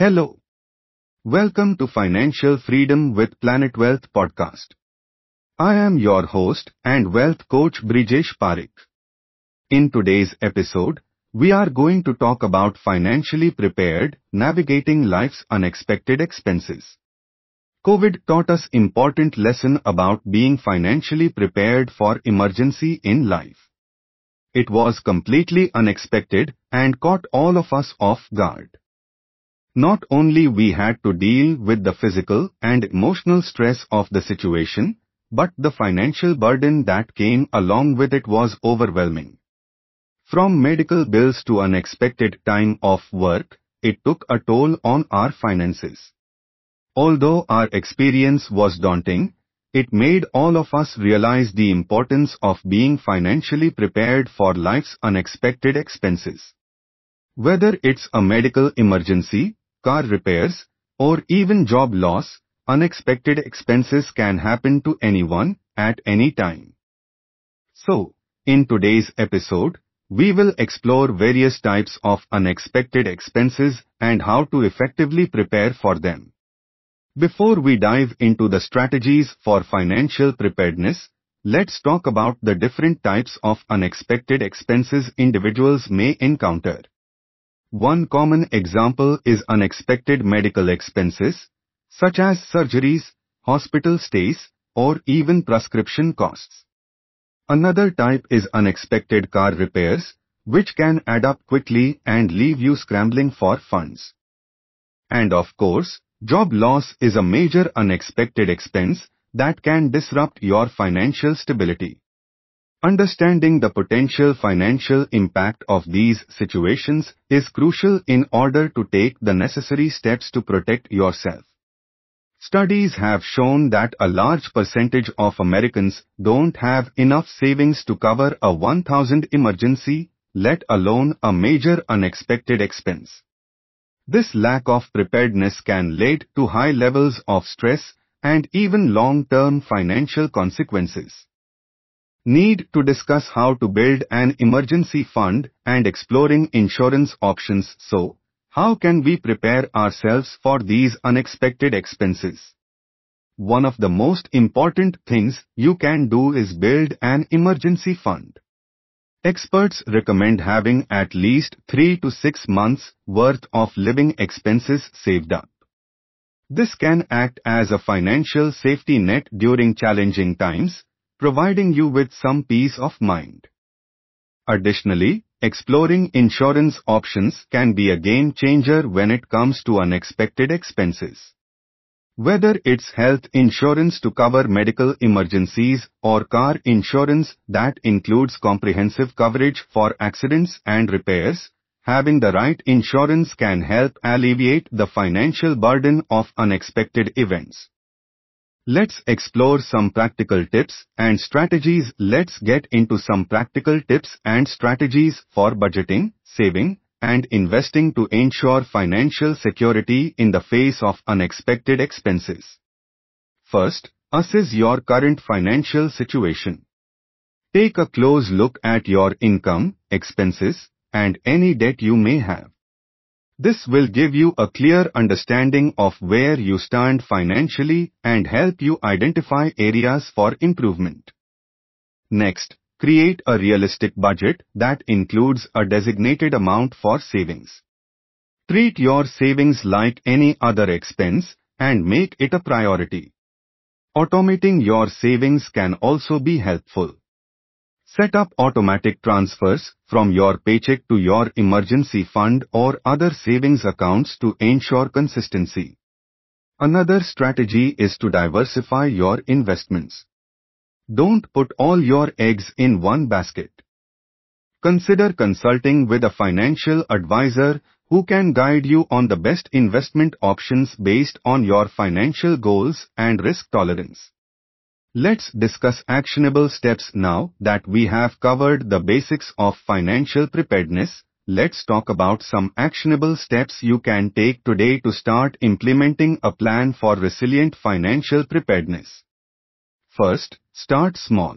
Hello. Welcome to Financial Freedom with Planet Wealth podcast. I am your host and wealth coach Brijesh Parekh. In today's episode, we are going to talk about financially prepared, navigating life's unexpected expenses. COVID taught us important lesson about being financially prepared for emergency in life. It was completely unexpected and caught all of us off guard. Not only we had to deal with the physical and emotional stress of the situation, but the financial burden that came along with it was overwhelming. From medical bills to unexpected time off work, it took a toll on our finances. Although our experience was daunting, it made all of us realize the importance of being financially prepared for life's unexpected expenses. Whether it's a medical emergency, car repairs, or even job loss, unexpected expenses can happen to anyone, at any time. So, in today's episode, we will explore various types of unexpected expenses and how to effectively prepare for them. Before we dive into the strategies for financial preparedness, let's talk about the different types of unexpected expenses individuals may encounter. One common example is unexpected medical expenses, such as surgeries, hospital stays, or even prescription costs. Another type is unexpected car repairs, which can add up quickly and leave you scrambling for funds. And of course, job loss is a major unexpected expense that can disrupt your financial stability. Understanding the potential financial impact of these situations is crucial in order to take the necessary steps to protect yourself. Studies have shown that a large percentage of Americans don't have enough savings to cover a 1000 emergency, let alone a major unexpected expense. This lack of preparedness can lead to high levels of stress and even long-term financial consequences. Need to discuss how to build an emergency fund and exploring insurance options so, how can we prepare ourselves for these unexpected expenses? One of the most important things you can do is build an emergency fund. Experts recommend having at least 3 to 6 months worth of living expenses saved up. This can act as a financial safety net during challenging times, providing you with some peace of mind. Additionally, exploring insurance options can be a game changer when it comes to unexpected expenses. Whether it's health insurance to cover medical emergencies or car insurance that includes comprehensive coverage for accidents and repairs, having the right insurance can help alleviate the financial burden of unexpected events. Let's explore some practical tips and strategies. Let's get into some practical tips and strategies for budgeting, saving, and investing to ensure financial security in the face of unexpected expenses. First, assess your current financial situation. Take a close look at your income, expenses, and any debt you may have. This will give you a clear understanding of where you stand financially and help you identify areas for improvement. Next, Create a realistic budget that includes a designated amount for savings. Treat your savings like any other expense and make it a priority. Automating your savings can also be helpful. Set up automatic transfers from your paycheck to your emergency fund or other savings accounts to ensure consistency. Another strategy is to diversify your investments. Don't put all your eggs in one basket. Consider consulting with a financial advisor who can guide you on the best investment options based on your financial goals and risk tolerance. Let's discuss actionable steps now that we have covered the basics of financial preparedness. Let's talk about some actionable steps you can take today to start implementing a plan for resilient financial preparedness. First, start small.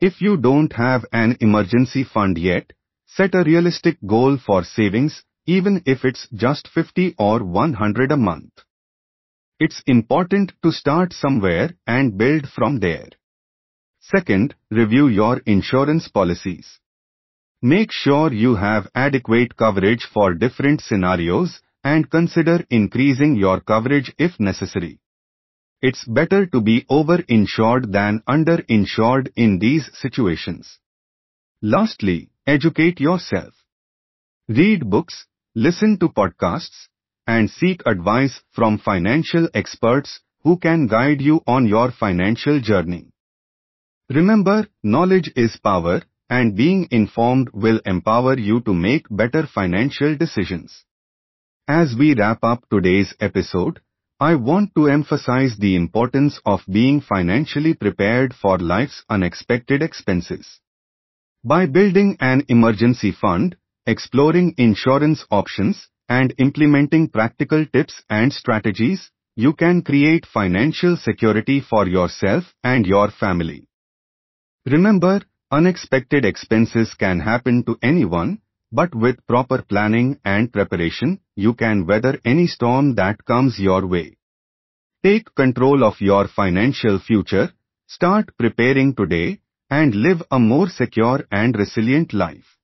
If you don't have an emergency fund yet, set a realistic goal for savings, even if it's just 50 or 100 a month. It's important to start somewhere and build from there. Second, review your insurance policies. Make sure you have adequate coverage for different scenarios and consider increasing your coverage if necessary. It's better to be over-insured than under-insured in these situations. Lastly, educate yourself. Read books, listen to podcasts, and seek advice from financial experts who can guide you on your financial journey. Remember, knowledge is power and being informed will empower you to make better financial decisions. As we wrap up today's episode, I want to emphasize the importance of being financially prepared for life's unexpected expenses. By building an emergency fund, exploring insurance options, and implementing practical tips and strategies, you can create financial security for yourself and your family. Remember, unexpected expenses can happen to anyone, but with proper planning and preparation, you can weather any storm that comes your way. Take control of your financial future, start preparing today, and live a more secure and resilient life.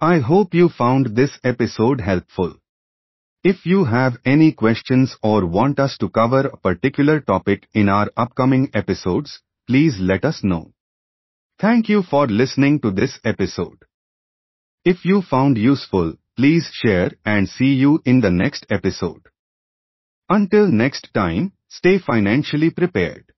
I hope you found this episode helpful. If you have any questions or want us to cover a particular topic in our upcoming episodes, please let us know. Thank you for listening to this episode. If you found useful, please share and see you in the next episode. Until next time, stay financially prepared.